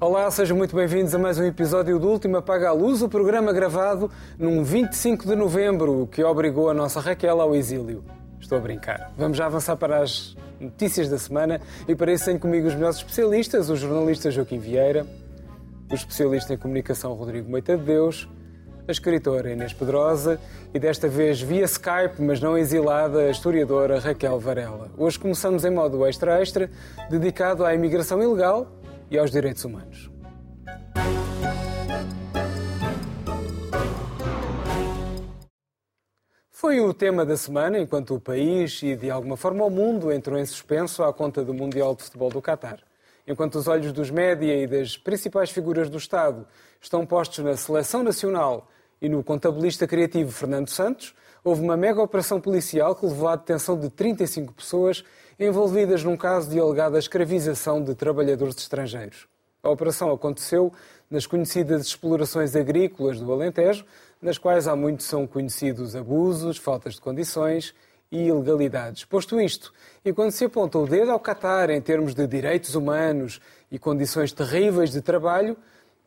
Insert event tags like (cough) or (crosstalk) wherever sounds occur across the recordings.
Olá, sejam muito bem-vindos a mais um episódio do Último Apaga a Luz, o programa gravado num 25 de novembro que obrigou a nossa Raquel ao exílio. Estou a brincar. Vamos já avançar para as notícias da semana e para isso tenho comigo os melhores especialistas, o jornalista Joaquim Vieira, o especialista em comunicação Rodrigo Moita de Deus, a escritora Inês Pedrosa e desta vez via Skype, mas não exilada, a historiadora Raquel Varela. Hoje começamos em modo extra-extra, dedicado à imigração ilegal e aos direitos humanos. Foi o tema da semana, enquanto o país e, de alguma forma, o mundo entrou em suspenso à conta do Mundial de Futebol do Qatar. Enquanto os olhos dos média e das principais figuras do Estado estão postos na seleção nacional e no contabilista criativo Fernando Santos, houve uma mega operação policial que levou à detenção de 35 pessoas envolvidas num caso de alegada escravização de trabalhadores estrangeiros. A operação aconteceu nas conhecidas explorações agrícolas do Alentejo, nas quais há muito são conhecidos abusos, faltas de condições e ilegalidades. Posto isto, e quando se aponta o dedo ao Qatar em termos de direitos humanos e condições terríveis de trabalho,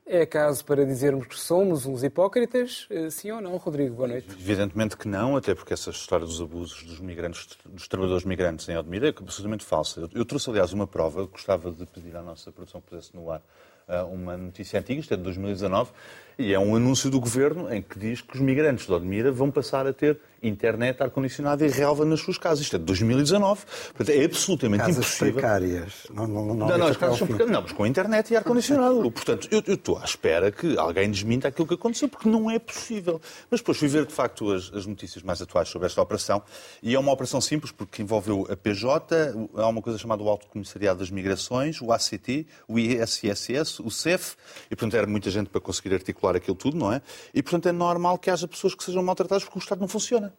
é caso para dizermos que somos uns hipócritas? Eh, sim ou não, Rodrigo? Boa noite. Evidentemente que não, até porque essa história dos abusos dos migrantes, dos trabalhadores migrantes em Odmira é absolutamente falsa. Eu trouxe, aliás, uma prova, gostava de pedir à nossa produção que pusesse no ar eh, uma notícia antiga, isto é de 2019, e é um anúncio do governo em que diz que os migrantes de Odmira vão passar a ter internet, ar-condicionado e relva nas suas casas. Isto é de 2019. Portanto, é absolutamente casas impossível. precárias. Não, não, não, Não, não, as casas são precárias. Não, mas com internet e ar-condicionado. (laughs) Portanto, eu, estou à espera que alguém desminta aquilo que aconteceu, porque não é possível. Mas depois fui ver, de facto, as, as notícias mais atuais sobre esta operação. E é uma operação simples, porque envolveu a PJ, há uma coisa chamada o Alto Comissariado das Migrações, o ACT, o ISSS, o CEF, e, portanto, era muita gente para conseguir articular aquilo tudo, não é? E, portanto, é normal que haja pessoas que sejam maltratadas porque o Estado não funciona.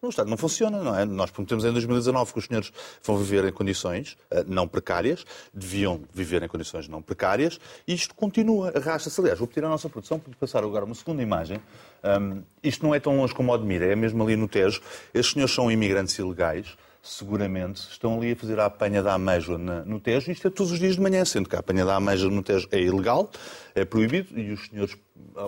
O Estado não funciona, não é? Nós prometemos em 2019 que os senhores vão viver em condições uh, não precárias, deviam viver em condições não precárias, e isto continua, arrasta-se. Aliás, vou pedir à nossa produção para passar agora uma segunda imagem. Um, isto não é tão longe como Odmira, é mesmo ali no Tejo. Estes senhores são imigrantes ilegais, seguramente, estão ali a fazer a apanha da ameijoa no Tejo, isto é todos os dias de manhã, sendo que a apanha da ameijoa no Tejo é ilegal, é proibido, e os senhores,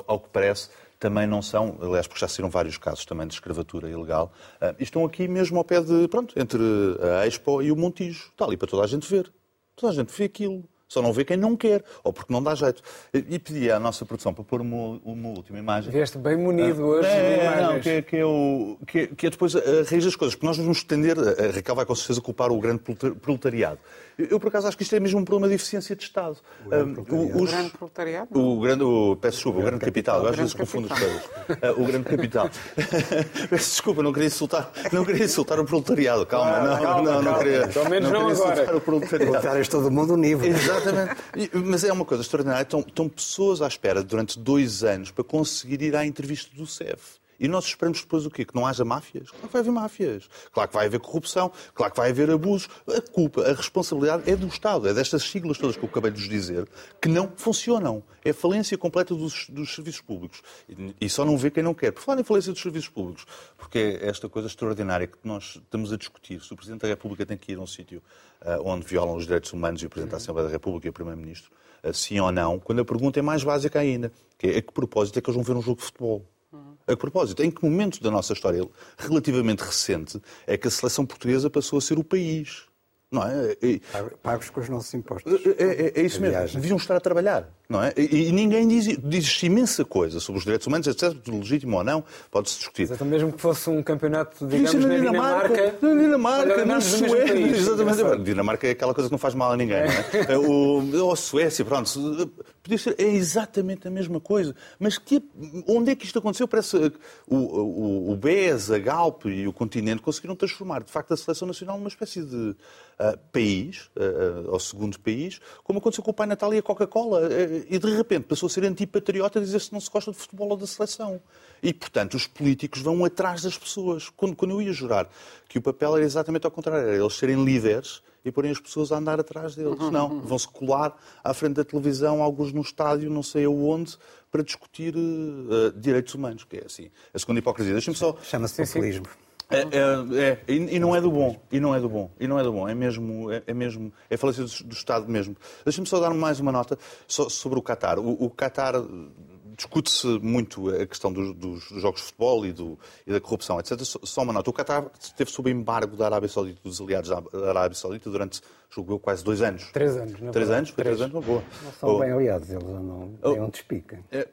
ao que parece, também não são, aliás, porque já saíram vários casos também de escravatura ilegal, uh, estão aqui mesmo ao pé de, pronto, entre a Expo e o Montijo. Está ali para toda a gente ver. Toda a gente vê aquilo. Só não vê quem não quer, ou porque não dá jeito. E pedi à nossa produção para pôr uma, uma última imagem. Vieste bem munido hoje. É, não, que, que, é o, que, que é depois a raiz das coisas. Porque nós vamos estender, a Raquel vai com certeza culpar o grande proletariado. Eu, por acaso, acho que isto é mesmo um problema de eficiência de Estado. O grande, um, os, grande proletariado? O grande, o, peço desculpa, o, o grande capital. Às vezes confundo as coisas. Uh, o grande capital. (laughs) peço desculpa, não queria insultar, não queria insultar o proletariado. Calma, ah, não, calma, não, calma. não queria. Pelo menos não, não agora. O proletariado. todo mundo unido. Exatamente. Mas é uma coisa extraordinária. Estão, estão pessoas à espera durante dois anos para conseguir ir à entrevista do CEF. E nós esperamos depois o quê? Que não haja máfias? Claro que vai haver máfias. Claro que vai haver corrupção. Claro que vai haver abusos. A culpa, a responsabilidade é do Estado. É destas siglas todas que eu acabei de vos dizer que não funcionam. É a falência completa dos, dos serviços públicos. E, e, só não vê quem não quer. Por falar em falência dos serviços públicos, porque é esta coisa extraordinária que nós estamos a discutir. Se o Presidente da República tem que ir a um sítio uh, onde violam os direitos humanos e o Presidente da Assembleia da República e o Primeiro-Ministro, uh, sim ou não, quando a pergunta é mais básica ainda, que é a que propósito é que eles vão ver um jogo de futebol? A propósito, em que momento da nossa história relativamente recente é que a seleção portuguesa passou a ser o país? Não é? E... Pagos com os nossos impostos. É, é, é isso mesmo. Deviam estar a trabalhar. Não é? E, e ninguém diz, diz imensa coisa sobre os direitos humanos, etc. Legítimo ou não, pode-se discutir. Exato, mesmo que fosse um campeonato, digamos, na Dinamarca. Na Dinamarca, na Suécia. Exatamente. Dinamarca é aquela coisa que não faz mal a ninguém. Não é? (laughs) o, ou Suécia, pronto. Podia ser, é exatamente a mesma coisa. Mas que, onde é que isto aconteceu? Parece que o, o, o BES, a Galp e o continente conseguiram transformar, de facto, a seleção nacional numa espécie de uh, país, uh, uh, segundo país, como aconteceu com o Pai Natal e a Coca-Cola. E de repente passou a ser antipatriota a dizer se não se gosta de futebol ou da seleção. E, portanto, os políticos vão atrás das pessoas. Quando, quando eu ia jurar que o papel era exatamente ao contrário, era eles serem líderes e porem as pessoas a andar atrás deles. Não, (laughs) vão-se colar à frente da televisão, alguns no estádio, não sei aonde, para discutir uh, direitos humanos, que é assim, a segunda hipocrisia. Deixa-me só... Chama-se populismo. É, é, é, e, não é do bom, e não é do bom, e não é do bom, é mesmo, é, é mesmo, é falência do, do Estado mesmo. Deixa-me só dar mais uma nota sobre o Qatar. O, o Qatar discute-se muito a questão dos, dos, jogos de futebol e, do, e, da corrupção, etc. Só uma nota. O Qatar esteve sob embargo da Arábia Saudita, dos aliados da Arábia Saudita, durante, julgo eu, quase dois anos. Três anos, não Três anos? Foi três, três anos, uma boa. Não são bem aliados, eles não oh, um despica. É,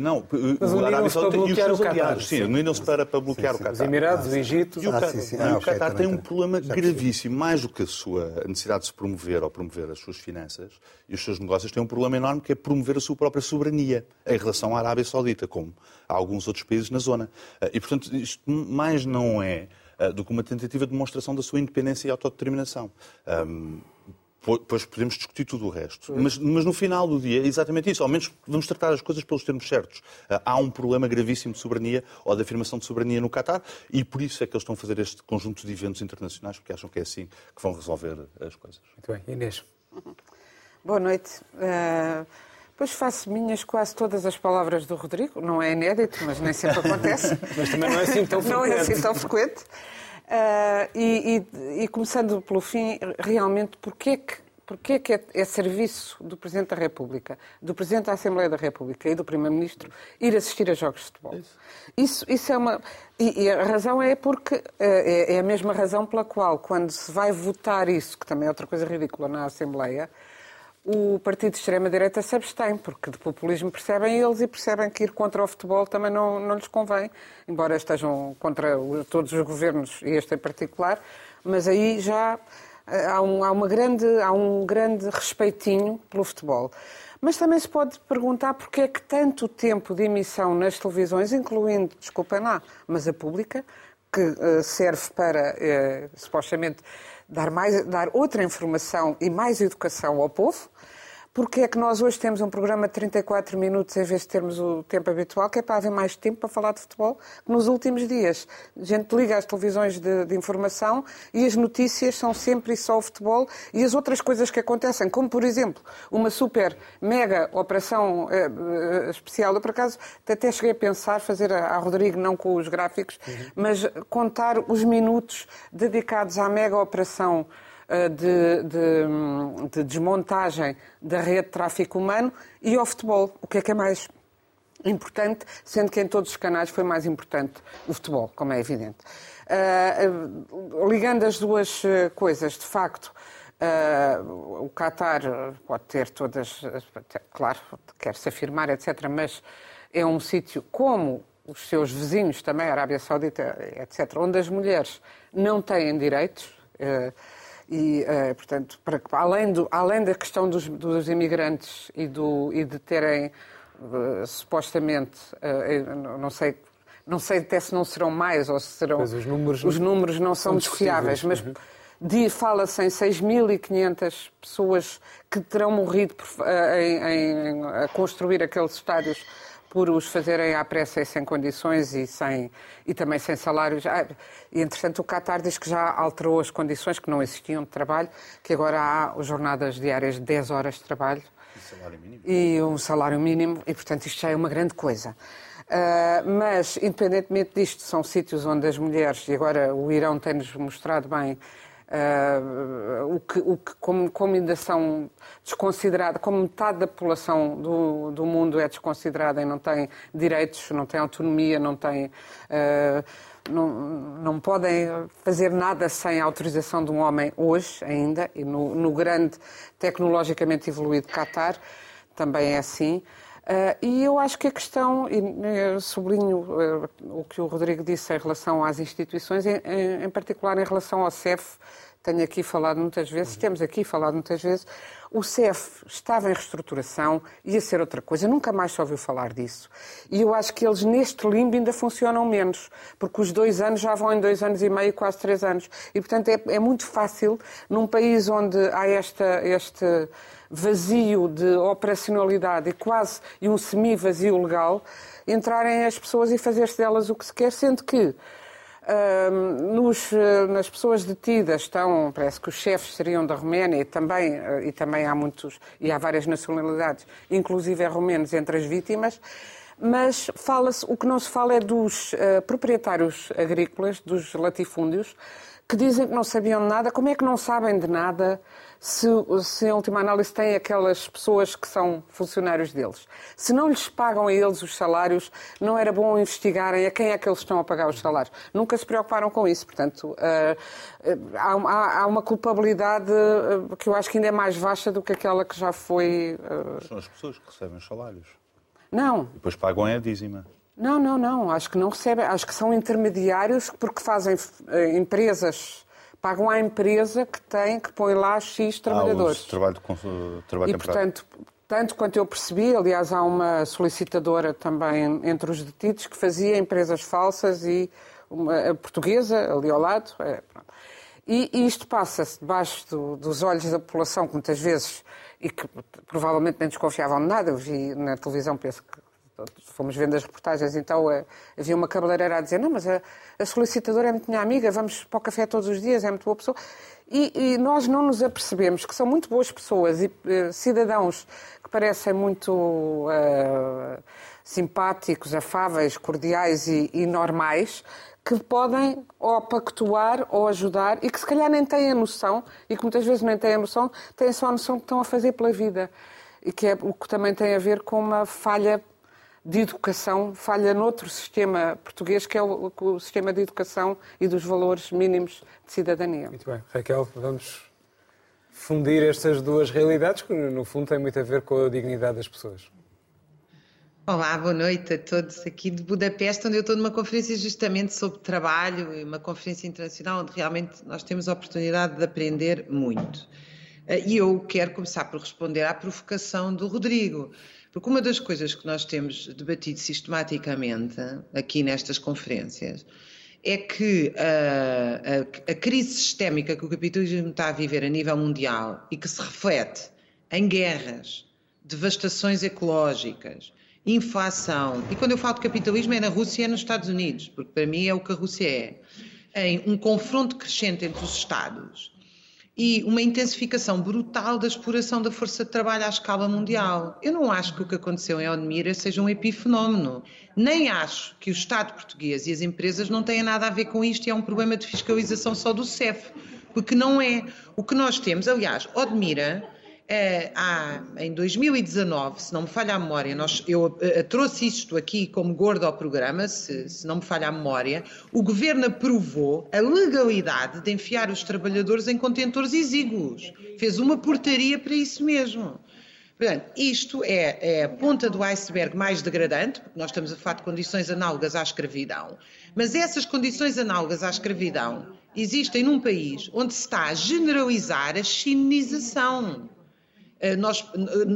não, Mas o Arábia Saudita e os seus aliados. Sim, uniram-se para, para bloquear sim, sim. o Qatar. Os Emirados, o Egito... E o, ah, sim, sim. Ah, e o okay, Qatar tem um problema gravíssimo, mais do que a sua necessidade de se promover ou promover as suas finanças e os seus negócios, tem um problema enorme que é promover a sua própria soberania em relação à Arábia Saudita, como há alguns outros países na zona. Ah, e, portanto, isto mais não é ah, do que uma tentativa de demonstração da sua independência e autodeterminação. Um, Pois podemos discutir tudo o resto. Mas, mas, no final do dia é exatamente isso. Ao menos vamos tratar as coisas pelos termos certos. Ah, há um problema gravíssimo de soberania ou de afirmação de soberania no Qatar e por isso é que eles estão a fazer este conjunto de eventos internacionais, porque acham que é assim que vão resolver as coisas. Muito bem. Inês. Boa noite. Uh, pois faço minhas quase todas as palavras do Rodrigo. Não é inédito, mas nem sempre acontece. (laughs) mas também não é assim tão frequente. Não é assim tão frequente. Uh, e, e, e, começando pelo fim, realmente, porquê que, porquê que é, é, serviço do Presidente da República, do Presidente da Assembleia da República e do Primeiro-Ministro ir assistir a jogos de futebol? Isso, isso é uma. E, e, a razão é porque é, é a mesma razão pela qual, quando se vai votar isso, que também é outra coisa ridícula na Assembleia, o partido de extrema-direita se abstém, porque de populismo percebem eles e percebem que ir contra o futebol também não, não lhes convém, embora estejam contra todos os governos, e este em particular, mas aí já eh, há um, há uma grande, há um grande respeitinho pelo futebol. Mas também se pode perguntar porque é que tanto tempo de emissão nas televisões, incluindo, desculpem lá, mas a pública, que uh, serve para, uh, supostamente, dar, mais, dar outra informação e mais educação ao povo, porque é que nós hoje temos um programa de 34 minutos em vez de termos o tempo habitual, que é para haver mais tempo para falar de futebol que nos últimos dias. A gente liga às televisões de, de, informação e as notícias são sempre e só o futebol e as outras coisas que acontecem, como por exemplo uma super mega operação eh, eh especial. Eu por acaso até cheguei a pensar fazer a, a Rodrigo, não com os gráficos, uhum. mas contar os minutos dedicados à mega operação de, de, de, desmontagem da rede de tráfico humano e ao futebol. O que é que é mais importante, sendo que em todos os canais foi mais importante o futebol, como é evidente. Uh, ligando as duas coisas, de facto, uh, o Qatar pode ter todas, claro, quer-se afirmar, etc., mas é um sítio como os seus vizinhos também, a Arábia Saudita, etc., onde as mulheres não têm direitos. Uh, e, uh, portanto, para, além, do, além da questão dos, dos imigrantes e, do, e de terem, uh, supostamente, uh, não sei não sei até se não serão mais ou se serão. Pois os números, os números não são, são desfiáveis, mas uhum. fala-se em 6.500 pessoas que terão morrido por, em, em, a construir aqueles estádios por os fazerem à pressa e sem condições e, sem, e também sem salários. Ah, e, entretanto, o Qatar diz que já alterou as condições que não existiam de trabalho, que agora há jornadas diárias de 10 horas de trabalho e um salário mínimo, e, portanto, isto já é uma grande coisa. Uh, mas, independentemente disto, são sítios onde as mulheres, e agora o Irão tem-nos mostrado bem Uh, o que, o que como, como, ainda são desconsideradas, como metade da população do, do, mundo é desconsiderada e não tem direitos, não tem autonomia, não tem. Uh, não, não podem fazer nada sem a autorização de um homem hoje ainda, e no, no grande tecnologicamente evoluído Qatar também é assim. Uh, e eu acho que a questão, e eu sublinho uh, o que o Rodrigo disse em relação às instituições, em, em, em particular em relação ao CEF, tenho aqui falado muitas vezes, temos aqui falado muitas vezes, o CEF estava em reestruturação, ia ser outra coisa, nunca mais se ouviu falar disso. E eu acho que eles neste limbo ainda funcionam menos, porque os dois anos já vão em dois anos e meio, quase três anos. E, portanto, é, é muito fácil, num país onde há esta, este vazio de operacionalidade e quase e um semi-vazio legal, entrarem as pessoas e fazer-se delas o que se quer, sendo que nos, nas pessoas detidas estão, parece que os chefes seriam da Roménia e também, e também há muitos, e há várias nacionalidades, inclusive romenos entre as vítimas mas fala-se, o que não se fala é dos uh, proprietários agrícolas, dos latifúndios, que dizem que não sabiam de nada. Como é que não sabem de nada se, se em última análise têm aquelas pessoas que são funcionários deles? Se não lhes pagam a eles os salários, não era bom investigarem a quem é que eles estão a pagar os salários. Nunca se preocuparam com isso. Portanto, uh, há, há, uma culpabilidade que eu acho que ainda é mais vasta do que aquela que já foi. São as pessoas que recebem os salários. Não. Depois pagam a dízima. Não, não, não. Acho que não recebem. Acho que são intermediários porque fazem empresas. Pagam à empresa que tem, que põe lá X trabalhadores. Ah, trabalho, trabalho e, portanto, tanto quanto eu percebi, aliás, há uma solicitadora também entre os detidos que fazia empresas falsas e uma portuguesa ali ao lado. É, e, e, isto passa-se debaixo do, dos olhos da população, que muitas vezes e que provavelmente nem desconfiavam de nada. Eu vi na televisão, penso que fomos vendo as reportagens, então eh, havia uma cabeleireira a dizer: Não, mas a, a solicitadora é muito minha amiga, vamos para o café todos os dias, é muito boa pessoa. E, e nós não nos apercebemos que são muito boas pessoas e uh, cidadãos que parecem muito uh, simpáticos, afáveis, cordiais e, e normais, que podem ou pactuar ou ajudar e que se calhar nem têm a noção, e que muitas vezes nem têm a noção, têm só a noção que estão a fazer pela vida. E que é o que também tem a ver com uma falha de educação, falha noutro sistema português, que é o, o sistema de educação e dos valores mínimos de cidadania. Muito bem. Raquel, vamos fundir estas duas realidades, que no fundo têm muito a ver com a dignidade das pessoas. Olá, boa noite a todos aqui de Budapeste, onde eu estou numa conferência justamente sobre trabalho, uma conferência internacional onde realmente nós temos a oportunidade de aprender muito. Eh, e eu quero começar por responder à provocação do Rodrigo, porque uma das coisas que nós temos debatido sistematicamente aqui nestas conferências é que a, eh, a, a crise sistémica que o capitalismo está a viver a nível mundial e que se reflete em guerras, devastações ecológicas, inflação. E quando eu falo de capitalismo é na Rússia e é nos Estados Unidos, porque para mim é o que a Rússia é. Em um confronto crescente entre os Estados e uma intensificação brutal da exploração da força de trabalho à escala mundial. Eu não acho que o que aconteceu em Odmira seja um epifenómeno. Nem acho que o Estado português e as empresas não tenham nada a ver com isto e é um problema de fiscalização só do CEF. Porque não é. O que nós temos, aliás, Odmira há, em 2019, se não me falha a memória, nós, eu uh, trouxe isto aqui como gordo ao programa, se, se, não me falha a memória, o governo aprovou a legalidade de enfiar os trabalhadores em contentores exíguos. Fez uma portaria para isso mesmo. Portanto, isto é, é, a ponta do iceberg mais degradante, porque nós estamos a falar de condições análogas à escravidão, mas essas condições análogas à escravidão existem num país onde se está a generalizar a chinesização. Eh, nós,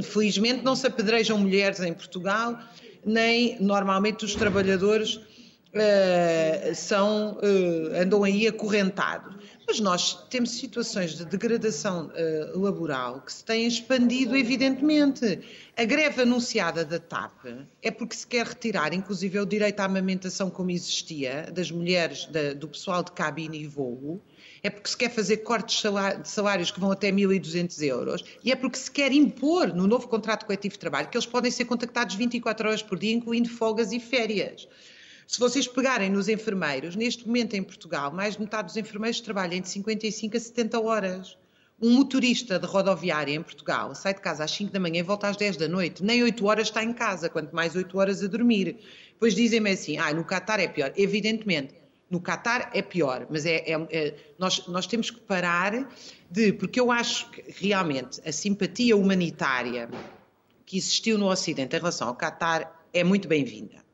felizmente, não se apedrejam mulheres em Portugal, nem normalmente os trabalhadores uh, são, uh, andam aí acorrentados. Mas nós temos situações de degradação uh, laboral que se têm expandido, evidentemente. A greve anunciada da TAP é porque se quer retirar, inclusive, o direito à amamentação como existia, das mulheres, da, do pessoal de cabine e voo, é porque se quer fazer cortes de salários que vão até 1.200 euros e é porque se quer impor no novo contrato coletivo de trabalho que eles podem ser contactados 24 horas por dia, incluindo folgas e férias. Se vocês pegarem nos enfermeiros, neste momento em Portugal, mais de metade dos enfermeiros trabalham de 55 a 70 horas. Um motorista de rodoviária em Portugal sai de casa às 5 da manhã e volta às 10 da noite. Nem 8 horas está em casa, quanto mais 8 horas a dormir. Depois dizem-me assim, ah, no Qatar é pior. Evidentemente, no Qatar é pior, mas é, é, é, nós, nós temos que parar de. Porque eu acho que realmente a simpatia humanitária que existiu no Ocidente em relação ao Qatar é muito bem-vinda.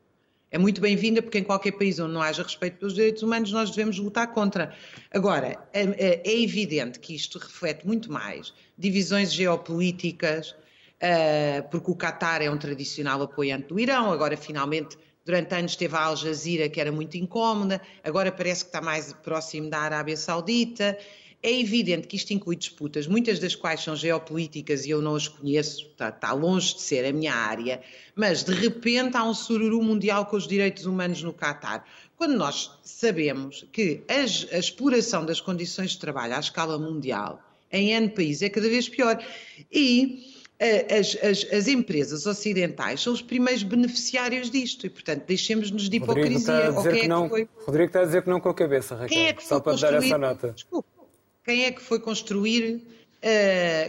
É muito bem-vinda porque em qualquer país onde não haja respeito pelos direitos humanos nós devemos lutar contra. Agora, é, é, é evidente que isto reflete muito mais divisões geopolíticas, uh, porque o Qatar é um tradicional apoiante do Irão, agora finalmente Durante anos teve a Al Jazeera, que era muito incómoda, agora parece que está mais próximo da Arábia Saudita. é evidente que isto inclui disputas, muitas das quais são geopolíticas e eu não as conheço, está, está, longe de ser a minha área, mas de repente há um sururu mundial com os direitos humanos no Catar. Quando nós sabemos que as, a exploração das condições de trabalho à escala mundial em N países é cada vez pior e as, as, as, empresas ocidentais são os primeiros beneficiários disto e, portanto, deixemos-nos de hipocrisia. Rodrigo está a dizer, que, é não, que foi... Rodrigo está a dizer que não com a cabeça, Raquel, quem é que só para dar essa nota. Desculpa, quem é que foi construir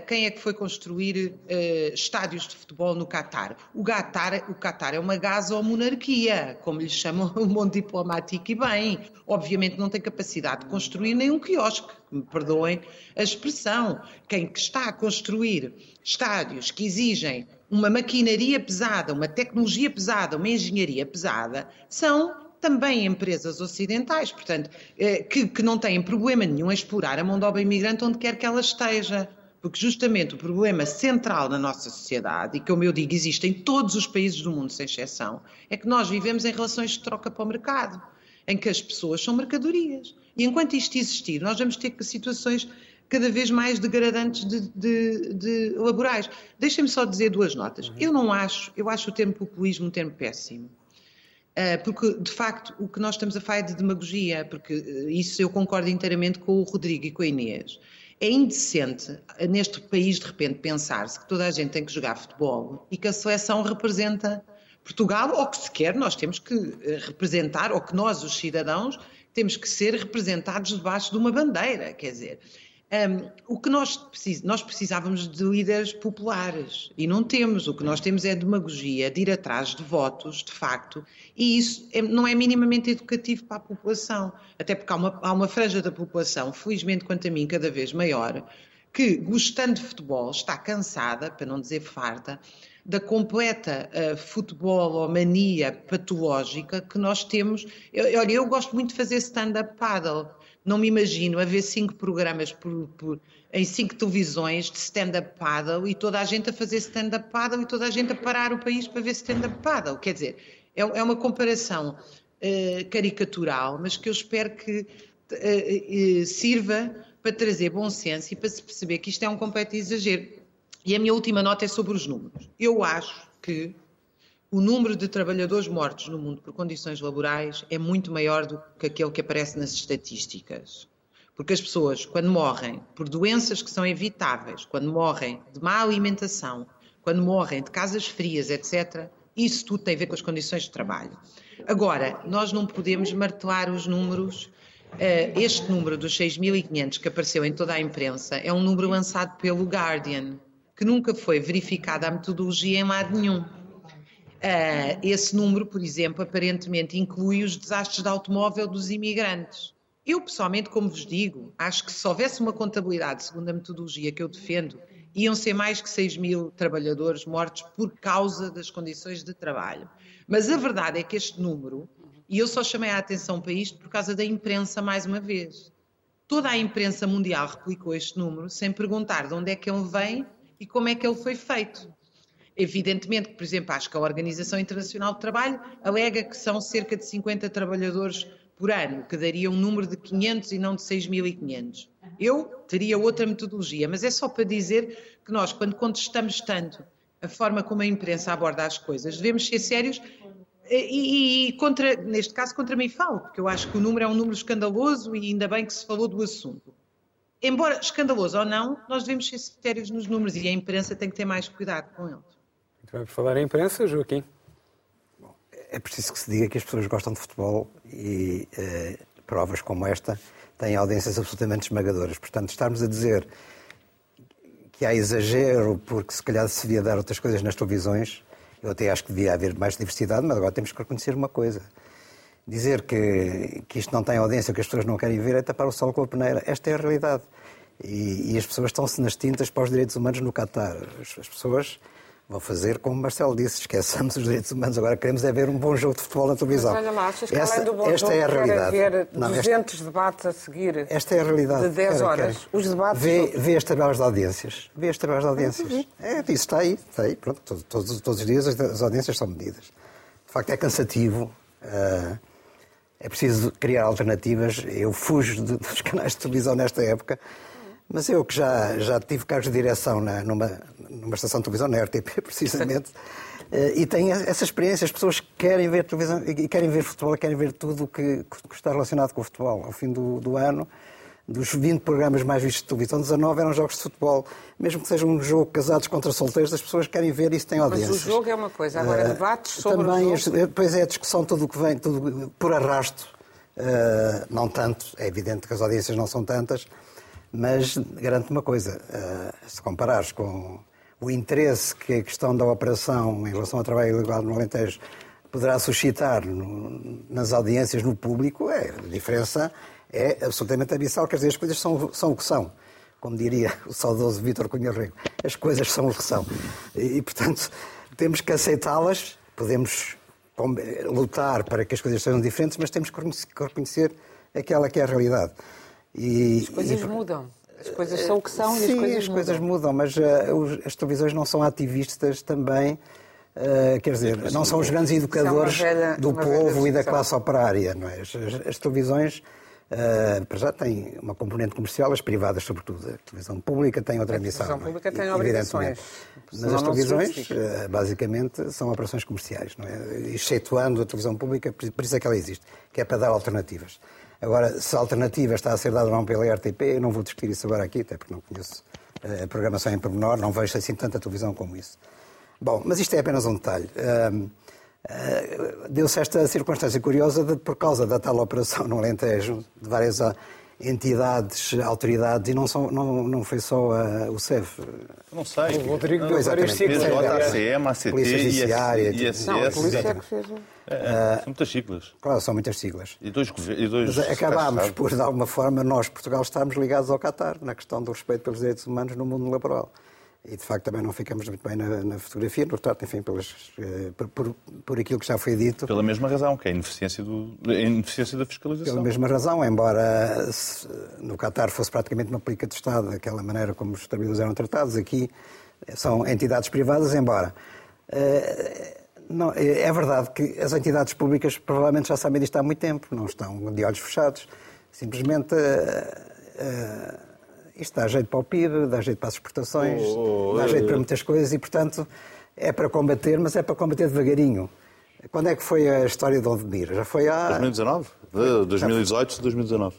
quem é que foi construir uh, estádios de futebol no Catar? O Qatar, o é uma gasomonarquia, como lhe chamam (laughs) o mundo diplomático e bem. Obviamente não tem capacidade de construir nem um quiosque, me perdoem a expressão. Quem que está a construir estádios que exigem uma maquinaria pesada, uma tecnologia pesada, uma engenharia pesada, são também empresas ocidentais, portanto, eh, que, que não têm problema nenhum em explorar a mão de obra imigrante onde quer que ela esteja. Porque justamente o problema central na nossa sociedade, e como eu digo, existe em todos os países do mundo, sem exceção, é que nós vivemos em relações de troca para o mercado, em que as pessoas são mercadorias. E enquanto isto existir, nós vamos ter situações cada vez mais degradantes de, de, de laborais. Deixem-me só dizer duas notas. Eu não acho, eu acho o termo populismo um termo péssimo. Eh, porque, de facto, o que nós estamos a falar é de demagogia, porque eh, isso eu concordo inteiramente com o Rodrigo e com a Inês. É indecente, eh, neste país, de repente, pensar-se que toda a gente tem que jogar futebol e que a seleção representa Portugal, ou que sequer nós temos que representar, ou que nós, os cidadãos, temos que ser representados debaixo de uma bandeira. Quer dizer, um, o que nós, nós precisávamos de líderes populares e não temos. O que nós temos é demagogia, de ir atrás de votos, de facto, e isso é, não é minimamente educativo para a população. Até porque há uma, há uma franja da população, felizmente quanto a mim, cada vez maior, que, gostando de futebol, está cansada, para não dizer farta, da completa uh, futebolomania patológica que nós temos. Eu, olha, eu gosto muito de fazer stand-up paddle não me imagino a ver cinco programas por, por, em cinco televisões de stand-up paddle e toda a gente a fazer stand-up paddle e toda a gente a parar o país para ver stand-up paddle. Quer dizer, é, é uma comparação uh, caricatural, mas que eu espero que uh, uh, sirva para trazer bom senso e para se perceber que isto é um completo exagero. E a minha última nota é sobre os números. Eu acho que o número de trabalhadores mortos no mundo por condições laborais é muito maior do que aquele que aparece nas estatísticas. Porque as pessoas, quando morrem por doenças que são evitáveis, quando morrem de má alimentação, quando morrem de casas frias, etc., isso tudo tem a ver com as condições de trabalho. Agora, nós não podemos martelar os números. Eh, este número dos 6.500 que apareceu em toda a imprensa é um número lançado pelo Guardian, que nunca foi verificada a metodologia em lado nenhum. Uh, esse número, por exemplo, aparentemente inclui os desastres de automóvel dos imigrantes. Eu, pessoalmente, como vos digo, acho que se houvesse uma contabilidade segundo a metodologia que eu defendo, iam ser mais que 6 mil trabalhadores mortos por causa das condições de trabalho. Mas a verdade é que este número, e eu só chamei a atenção para isto por causa da imprensa mais uma vez. Toda a imprensa mundial replicou este número sem perguntar de onde é que ele vem e como é que ele foi feito. Evidentemente que, por exemplo, acho que a Organização Internacional do Trabalho alega que são cerca de 50 trabalhadores por ano, que daria um número de 500 e não de 6.500. Eu teria outra metodologia, mas é só para dizer que nós, quando contestamos tanto a forma como a imprensa aborda as coisas, devemos ser sérios e, e, contra, neste caso, contra mim falo, porque eu acho que o número é um número escandaloso e ainda bem que se falou do assunto. Embora escandaloso ou não, nós devemos ser sérios nos números e a imprensa tem que ter mais cuidado com eles. Vamos falar em imprensa, Joaquim. Bom, é preciso que se diga que as pessoas gostam de futebol e eh, provas como esta têm audiências absolutamente esmagadoras. Portanto, estarmos a dizer que há exagero porque se calhar se devia dar outras coisas nas televisões, eu até acho que devia haver mais diversidade, mas agora temos que reconhecer uma coisa. Dizer que, que isto não tem audiência, que as pessoas não querem ver, é tapar o sol com a peneira. Esta é a realidade. E, e as pessoas estão-se nas tintas para os direitos humanos no Catar. As, as pessoas Vou fazer como o Marcelo disse, esqueçamos os direitos humanos, agora queremos é ver um bom jogo de futebol na televisão. Mas olha lá, achas que esta, além do bom esta jogo, é a realidade. ver Não, 200 esta, debates a seguir esta é a realidade. de 10 horas? Quero. Os debates... Vê, vê as tabelas de audiências. Vê as tabelas de audiências. Uhum. É, isso está aí, está aí. Pronto, todos, todos, todos os dias as, as, audiências são medidas. De facto, é cansativo. Uh, é preciso criar alternativas. Eu fujo de, dos canais de televisão nesta época, mas eu que já, já tive cargos de direção na, numa, numa estação de televisão, na RTP, (laughs) precisamente, eh, e tenho essa experiência. As pessoas querem ver televisão e querem ver futebol, querem ver tudo o que, que, está relacionado com o futebol. Ao fim do, do ano, dos 20 programas mais vistos de televisão, 19 eram jogos de futebol. Mesmo que seja um jogo casados contra solteiros, as pessoas querem ver isso tem audiências. Mas o jogo é uma coisa, agora uh, debates sobre também, o jogo... Depois é a discussão, tudo o que vem, tudo por arrasto. Uh, não tanto, é evidente que as audiências não são tantas, mas garanto uma coisa, uh, se comparares com o interesse que a questão da operação em relação ao trabalho ilegal no Alentejo poderá suscitar no, nas audiências no público, é, a diferença é absolutamente abissal. Quer dizer, as coisas são, são o que são. Como diria o saudoso Vítor Cunha Rego, as coisas são o que são. E, portanto, temos que aceitá-las, podemos lutar para que as coisas sejam diferentes, mas temos que reconhecer aquela que é a realidade. E, as coisas e... mudam. As coisas são o que são Sim, e as coisas as coisas mudam, mas uh, as televisões não são ativistas também. Uh, quer dizer, não são os grandes é educadores velha, do povo e da classe operária. Não é? as, as, as televisões Uh, para já tem uma componente comercial, as privadas, sobretudo. A televisão pública tem outra missão. A televisão pública tem obrigações. Mas as televisões, uh, basicamente, são operações comerciais, não é? excetuando a televisão pública, por isso é que ela existe, que é para dar alternativas. Agora, se a alternativa está a ser dada ou não pela RTP, eu não vou discutir isso agora aqui, até porque não conheço eh, a programação em pormenor, não vejo assim tanta televisão como isso. Bom, mas isto é apenas um detalhe. Uh, Deu-se esta circunstância curiosa de, por causa da tal operação no Alentejo, de várias entidades, autoridades, e não, são, não, não foi só uh, o CEF. Não sei. O Rodrigo deu vários ciclos. ACM, ACT, Polícia Judiciária. ISS. Não, a polícia é que fez... É, é, são muitas siglas. Claro, são muitas siglas. E dois, e dois Mas acabámos por, de alguma forma, nós, Portugal, estarmos ligados ao Qatar na questão do respeito pelos direitos humanos no mundo laboral. E, de facto, também não ficamos muito bem na, na fotografia, no retrato, enfim, pelas, eh, por, por, por, aquilo que já foi dito. Pela mesma razão, que é a ineficiência, do, a ineficiência da fiscalização. Pela mesma razão, embora se, no Qatar fosse praticamente uma política de Estado, aquela maneira como os trabalhadores eram tratados, aqui são entidades privadas, embora. Uh, não, é, é verdade que as entidades públicas provavelmente já sabem disto há muito tempo, não estão de olhos fechados. Simplesmente. Uh, uh, isto dá jeito para o PIB, dá jeito para as exportações, oh, oh, dá jeito para muitas coisas e, portanto, é para combater, mas é para combater devagarinho. Quando é que foi a história de Odemir? Já foi há... 2019? De 2018 2019.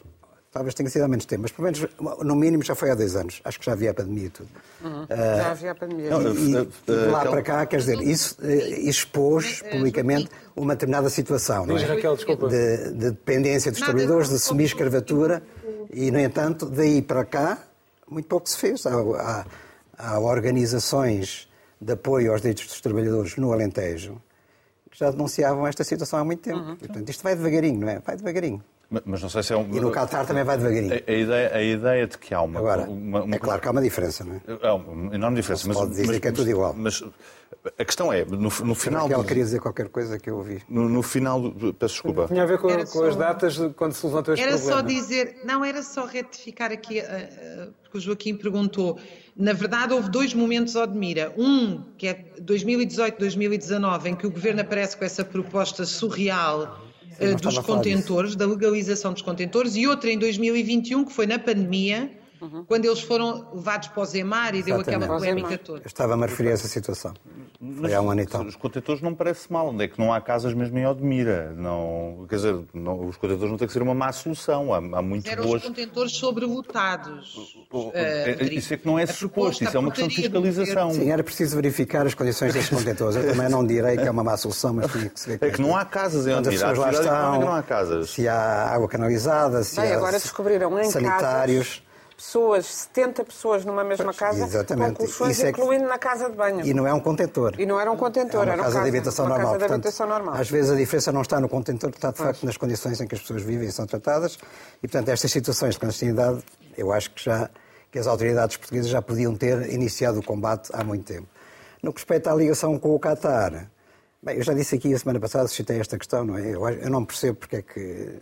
Talvez tenha sido há menos tempo, mas pelo menos, no mínimo, já foi há dois anos. Acho que já havia a pandemia e tudo. Uhum. Uh, já havia a pandemia. Não, e, e, de lá para cá, quer dizer, isso uh, expôs publicamente uma determinada situação, não é? Raquel, desculpa. De, de dependência dos trabalhadores, de semi-escravatura, e, no entanto, daí para cá, muito pouco se fez. Há, há, há organizações de apoio aos direitos dos trabalhadores no Alentejo que já denunciavam esta situação há muito tempo. Uhum. Portanto, isto vai devagarinho, não é? Vai devagarinho. Mas não sei se é um... E no Qatar também vai devagarinho. A, a, ideia, a ideia de que há uma... Agora, uma, uma... é claro que há uma diferença, não é? Há uma enorme diferença. Mas, pode dizer mas, que é tudo igual. Mas a questão é, no, no final... Raquel queria dizer qualquer coisa que eu ouvi. No, no final... Do... Peço desculpa. Tinha a ver com, com só... as datas de quando se levantou este era problema. Era só dizer... Não, era só retificar aqui, uh, uh, porque o Joaquim perguntou. Na verdade, houve dois momentos Odmira. Um, que é 2018-2019, em que o Governo aparece com essa proposta surreal dos contentores, da legalização dos contentores, e outra em 2021, que foi na pandemia, uhum. quando eles foram levados para o Zemar e deu aquela polémica toda. Eu estava-me a referir a essa situação. Foi há um ano e tal. Os contentores não parece mal. Onde é que não há casas mesmo em Odmira? Não, quer dizer, não, os contentores não têm que ser uma má solução. Há, há muito Eram boas... os contentores sobrelotados. Uh, isso é que não é suposto. Isso é uma questão de fiscalização. Sim, era preciso verificar as condições desses contentores. Eu também não direi que é uma má solução, mas tinha que se ver. É que não há casas em Odmira. As pessoas lá estão, não há casas. Se há água canalizada, se Bem, há agora descobriram em sanitários. Pessoas, 70 pessoas numa mesma pois, casa, exatamente. com colchões, é incluindo que... na casa de banho. E não é um contentor. E não era um contentor, é uma era casa, de habitação normal. Casa de Portanto, habitação normal. Às vezes a diferença não está no contentor, está de facto nas condições em que as pessoas vivem e são tratadas. E, portanto, estas situações de clandestinidade, eu acho que já que as autoridades portuguesas já podiam ter iniciado o combate há muito tempo. No que respeita à ligação com o Qatar, bem, eu já disse aqui a semana passada, citei esta questão, não é? Eu, eu não percebo porque é que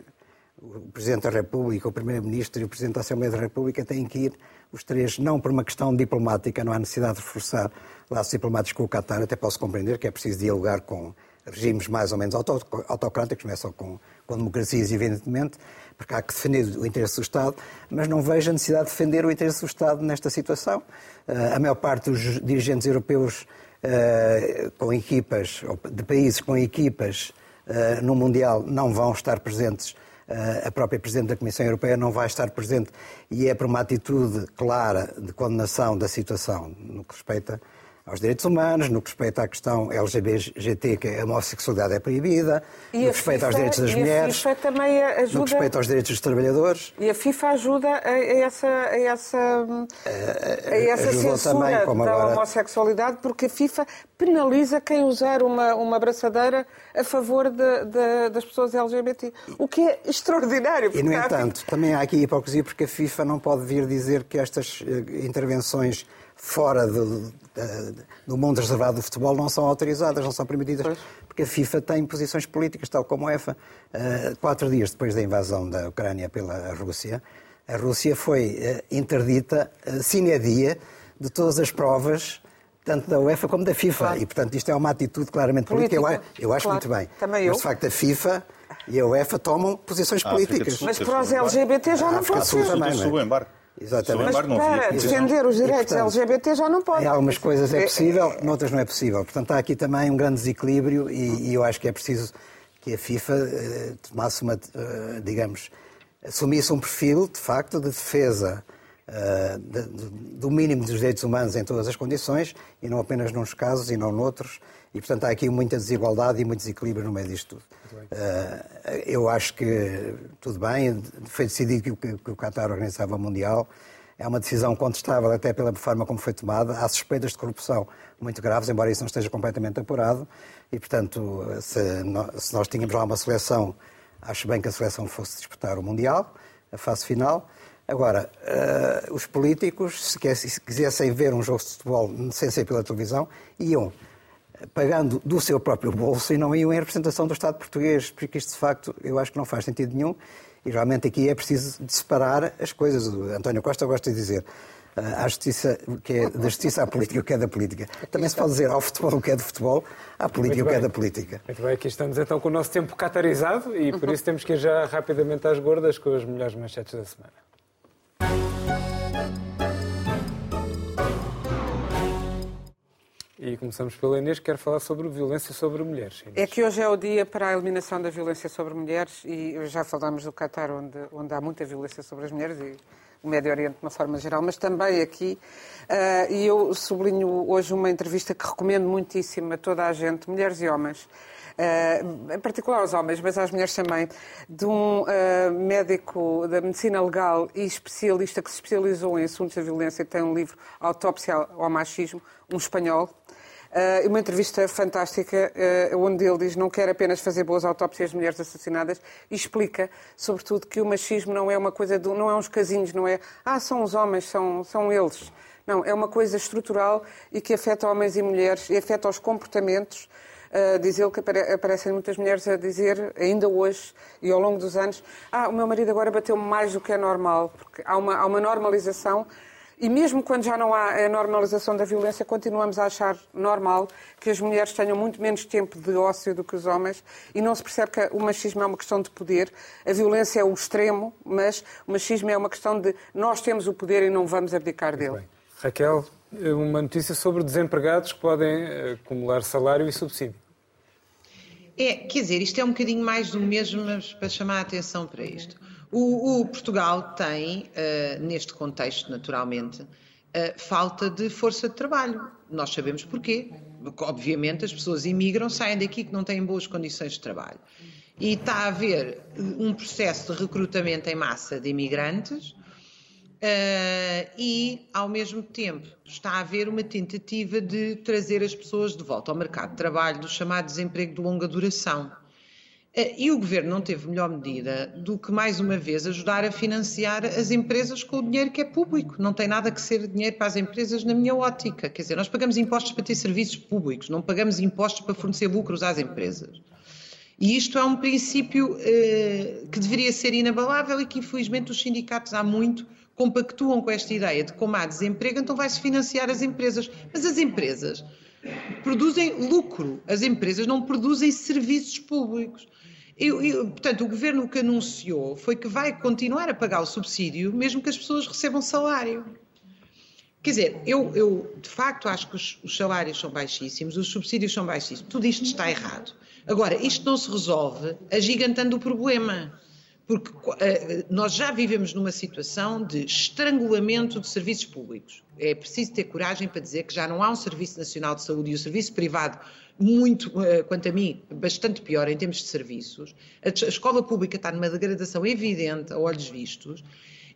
o Presidente da República, o Primeiro-Ministro e o Presidente da Assembleia da República têm que ir os três, não por uma questão diplomática, não há necessidade de reforçar laços diplomáticos com o Qatar, até posso compreender que é preciso dialogar com regimes mais ou menos autocráticos, não é só com, com democracias, evidentemente, porque há que defender o interesse do Estado, mas não vejo a necessidade de defender o interesse do Estado nesta situação. Uh, a maior parte dos dirigentes europeus uh, com equipas, de países com equipas uh, no Mundial, não vão estar presentes. A própria Presidente da Comissão Europeia não vai estar presente e é por uma atitude clara de condenação da situação no que respeita aos direitos humanos, no que respeita à questão LGBT, que a homossexualidade é proibida, e no que respeita aos direitos das mulheres, ajuda... no que respeita aos direitos dos trabalhadores. E a FIFA ajuda a, essa, a essa, a essa censura também, da agora... homossexualidade, porque a FIFA penaliza quem usar uma, uma abraçadeira a favor de, de, das pessoas LGBT. O que é extraordinário. E, no entanto, também há aqui hipocrisia, porque a FIFA não pode vir dizer que estas eh, intervenções fora do, do mundo reservado do futebol não são autorizadas, não são permitidas, pois. porque a FIFA tem posições políticas, tal como a UEFA. Uh, quatro dias depois da invasão da Ucrânia pela Rússia, a Rússia foi uh, interdita uh, sine dia de todas as provas tanto da UEFA como da FIFA. Claro. E, portanto, isto é uma atitude claramente política. política. Eu, eu, acho claro. muito bem. Também Mas, de facto, a FIFA e a UEFA tomam posições políticas. Mas para os LGBT já não pode ser. Também, não é? Exatamente. Mas para defender os direitos e, portanto, LGBT já não pode. Em algumas coisas é possível, noutras não é possível. Portanto, há aqui também um grande desequilíbrio e, e eu acho que é preciso que a FIFA eh, tomasse uma, eh, digamos, assumisse um perfil, de facto, de defesa eh, de, de, do mínimo dos direitos humanos em todas as condições e não apenas nos casos e não noutros. E, portanto, há aqui muita desigualdade e muito desequilíbrio no meio disto tudo. Uh, eu acho que, tudo bem, foi decidido que, que o Qatar organizava o Mundial. É uma decisão contestável até pela forma como foi tomada. Há suspeitas de corrupção muito graves, embora isso não esteja completamente apurado. E, portanto, se nós, se nós tínhamos lá uma seleção, acho bem que a seleção fosse disputar o Mundial, a fase final. Agora, uh, os políticos, se quisessem ver um jogo de futebol sem ser pela televisão, iam pagando do seu próprio bolso e não iam em representação do Estado português, porque isto de facto eu acho que não faz sentido nenhum e realmente aqui é preciso separar as coisas. O António Costa gosta de dizer a ah, justiça, que é da justiça à política, o que é da política. Também se pode dizer ao futebol o que é do futebol, à política o que é da política. Muito bem, aqui estamos então com o nosso tempo catarizado e por isso temos que ir já rapidamente às gordas com as melhores manchetes da semana. E começamos pela Inês, que quer falar sobre violência sobre mulheres. Inês. É que hoje é o dia para a eliminação da violência sobre mulheres e já falámos do Qatar, onde, onde há muita violência sobre as mulheres e o Médio Oriente de uma forma geral, mas também aqui. Uh, e eu sublinho hoje uma entrevista que recomendo muitíssimo a toda a gente, mulheres e homens, em particular aos homens, mas às mulheres também, de um uh, médico da medicina legal e especialista que se especializou em assuntos da violência tem um livro Autópsia ao Machismo, um espanhol, Uh, uma entrevista fantástica uh, onde ele diz não quer apenas fazer boas autópsias de mulheres assassinadas e explica, sobretudo, que o machismo não é uma coisa, não é uns casinhos, não é, ah, são os homens, são, são eles. Não, é uma coisa estrutural e que afeta homens e mulheres e afeta os comportamentos. Uh, diz ele que aparecem muitas mulheres a dizer, ainda hoje e ao longo dos anos, ah, o meu marido agora bateu-me mais do que é normal, porque há uma, há uma normalização e mesmo quando já não há a normalização da violência, continuamos a achar normal que as mulheres tenham muito menos tempo de ócio do que os homens e não se percebe que o machismo é uma questão de poder, a violência é o extremo, mas o machismo é uma questão de nós temos o poder e não vamos abdicar dele. Bem. Raquel, uma notícia sobre desempregados que podem eh, acumular salário e subsídio. É, quer dizer, isto é um bocadinho mais do mesmo, mas para chamar a atenção para isto. O, o Portugal tem, uh, neste contexto, naturalmente, uh, falta de força de trabalho. Nós sabemos porquê. Obviamente, as pessoas imigram, saem daqui que não têm boas condições de trabalho. E está a haver um processo de recrutamento em massa de imigrantes. Uh, e, ao mesmo tempo, está a haver uma tentativa de trazer as pessoas de volta ao mercado de trabalho do chamado desemprego de longa duração. Eh, e o governo não teve melhor medida do que, mais uma vez, ajudar a financiar as empresas com o dinheiro que é público. Não tem nada que ser dinheiro para as empresas, na minha ótica. Quer dizer, nós pagamos impostos para ter serviços públicos, não pagamos impostos para fornecer lucros às empresas. E isto é um princípio eh, que deveria ser inabalável e que, infelizmente, os sindicatos há muito compactuam com esta ideia de como há desemprego, então vai-se financiar as empresas. Mas as empresas produzem lucro. As empresas não produzem serviços públicos. Eu, eu, portanto, o governo que anunciou foi que vai continuar a pagar o subsídio, mesmo que as pessoas recebam salário. Quer dizer, eu, eu de facto acho que os, os, salários são baixíssimos, os subsídios são baixíssimos, tudo isto está errado. Agora, isto não se resolve agigantando o problema, porque uh, nós já vivemos numa situação de estrangulamento de serviços públicos. É preciso ter coragem para dizer que já não há um Serviço Nacional de Saúde e o serviço privado muito, uh, quanto a mim, bastante pior em termos de serviços. A, a escola pública está numa degradação evidente a olhos vistos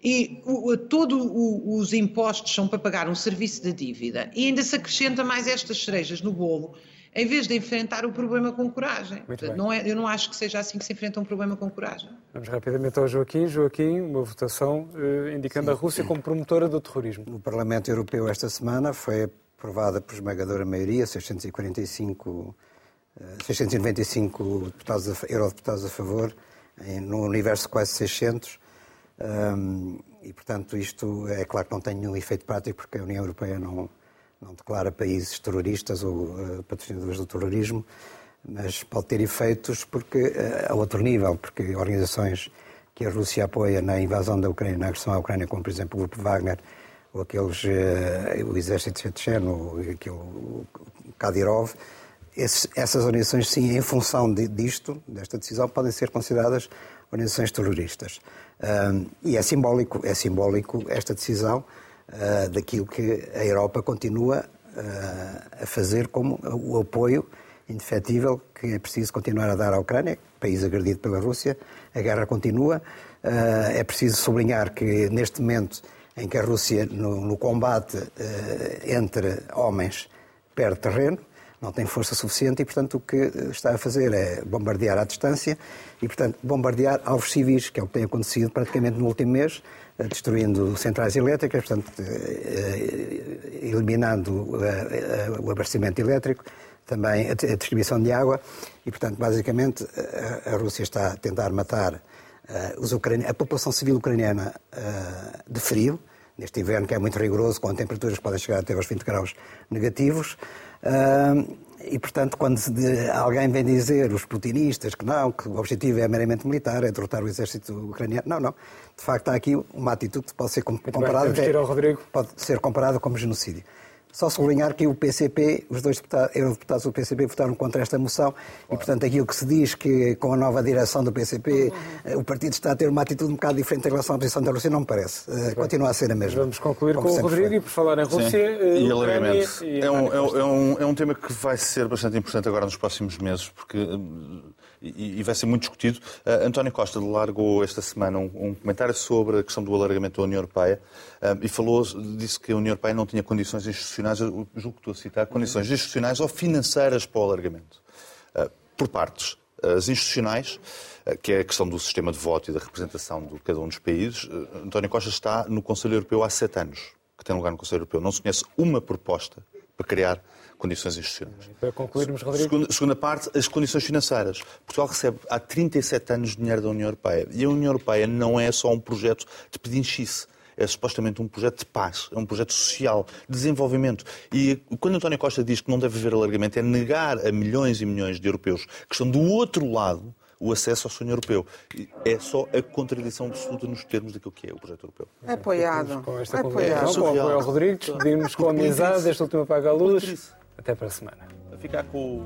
e todos os impostos são para pagar um serviço de dívida e ainda se acrescenta mais estas cerejas no bolo em vez de enfrentar o problema com coragem. Não é, eu não acho que seja assim que se enfrenta um problema com coragem. Vamos rapidamente ao Joaquim. Joaquim, uma votação eh, indicando Sim. a Rússia como promotora do terrorismo. No Parlamento Europeu esta semana foi aprovada por esmagadora maioria, 645, 695 deputados a, eurodeputados a favor, em, no universo quase 600. Um, e, portanto, isto é claro que não tem nenhum efeito prático, porque a União Europeia não, não declara países terroristas ou uh, patrocinadores do terrorismo, mas pode ter efeitos porque, uh, a outro nível, porque organizações que a Rússia apoia na invasão da Ucrânia, na agressão à Ucrânia, como por exemplo o Grupo Wagner, ou aqueles, uh, o Exército Checheno, aquele, o Kadyrov, essas organizações, sim, em função de, disto, desta decisão, podem ser consideradas organizações terroristas. e é simbólico, é simbólico esta decisão uh, daquilo que a Europa continua uh, a fazer como o apoio indefetível que é preciso continuar a dar à Ucrânia, país agredido pela Rússia. A guerra continua. Uh, é preciso sublinhar que neste momento em que a Rússia, no, no combate entre homens, perde terreno, não tem força suficiente e, portanto, o que está a fazer é bombardear à distância e, portanto, bombardear alvos civis, que é o que tem acontecido praticamente no último mês, eh, destruindo centrais elétricas, portanto, eh, eliminando eh, o abastecimento elétrico, também a distribuição de água. E, portanto, basicamente, a Rússia está a tentar matar a população civil ucraniana de frio, neste inverno que é muito rigoroso, com temperaturas que podem chegar até aos 20 graus negativos. E, portanto, quando alguém vem dizer, os putinistas, que não, que o objetivo é meramente militar, é derrotar o exército ucraniano, não, não. De facto, há aqui uma atitude que pode ser comparada, pode ser comparada como genocídio. Só sublinhar que o PCP, os dois deputados, eurodeputados do PCP votaram contra esta moção e, portanto, aquilo que se diz que com a nova direção do PCP o partido está a ter uma atitude um bocado diferente em relação à posição da Rússia, não me parece. Uh, continua a ser a mesma. Vamos concluir com o Rodrigo e por falar em Rússia Sim. e alargamento. É um, é, um, é um tema que vai ser bastante importante agora nos próximos meses, porque e, vai ser muito discutido. Uh, António Costa largou esta semana um, um, comentário sobre a questão do alargamento da União Europeia uh, e falou, disse que a União Europeia não tinha condições institucionais, julgo que estou a citar, condições institucionais ou financeiras para o alargamento. Uh, por partes. As institucionais, que é a questão do sistema de voto e da representação de cada um dos países, António Costa está no Conselho Europeu há sete anos, que tem lugar no Conselho Europeu. Não se conhece uma proposta para criar condições institucionais. Para concluirmos, Rodrigo. Segunda, segunda, parte, as condições financeiras. Portugal recebe há 37 anos dinheiro da União Europeia. E a União Europeia não é só um projeto de pedinchice. É supostamente um projeto de paz, é um projeto social, de desenvolvimento. E quando António Costa diz que não deve haver alargamento, é negar a milhões e milhões de europeus que estão do outro lado o acesso ao sonho europeu. É só a contradição absoluta nos termos daquilo que é o projeto europeu. É apoiado. Com esta apoiado. Com apoio ao Rodrigo, despedimos com a amizade, esta última paga a luz. Até para a semana. A ficar com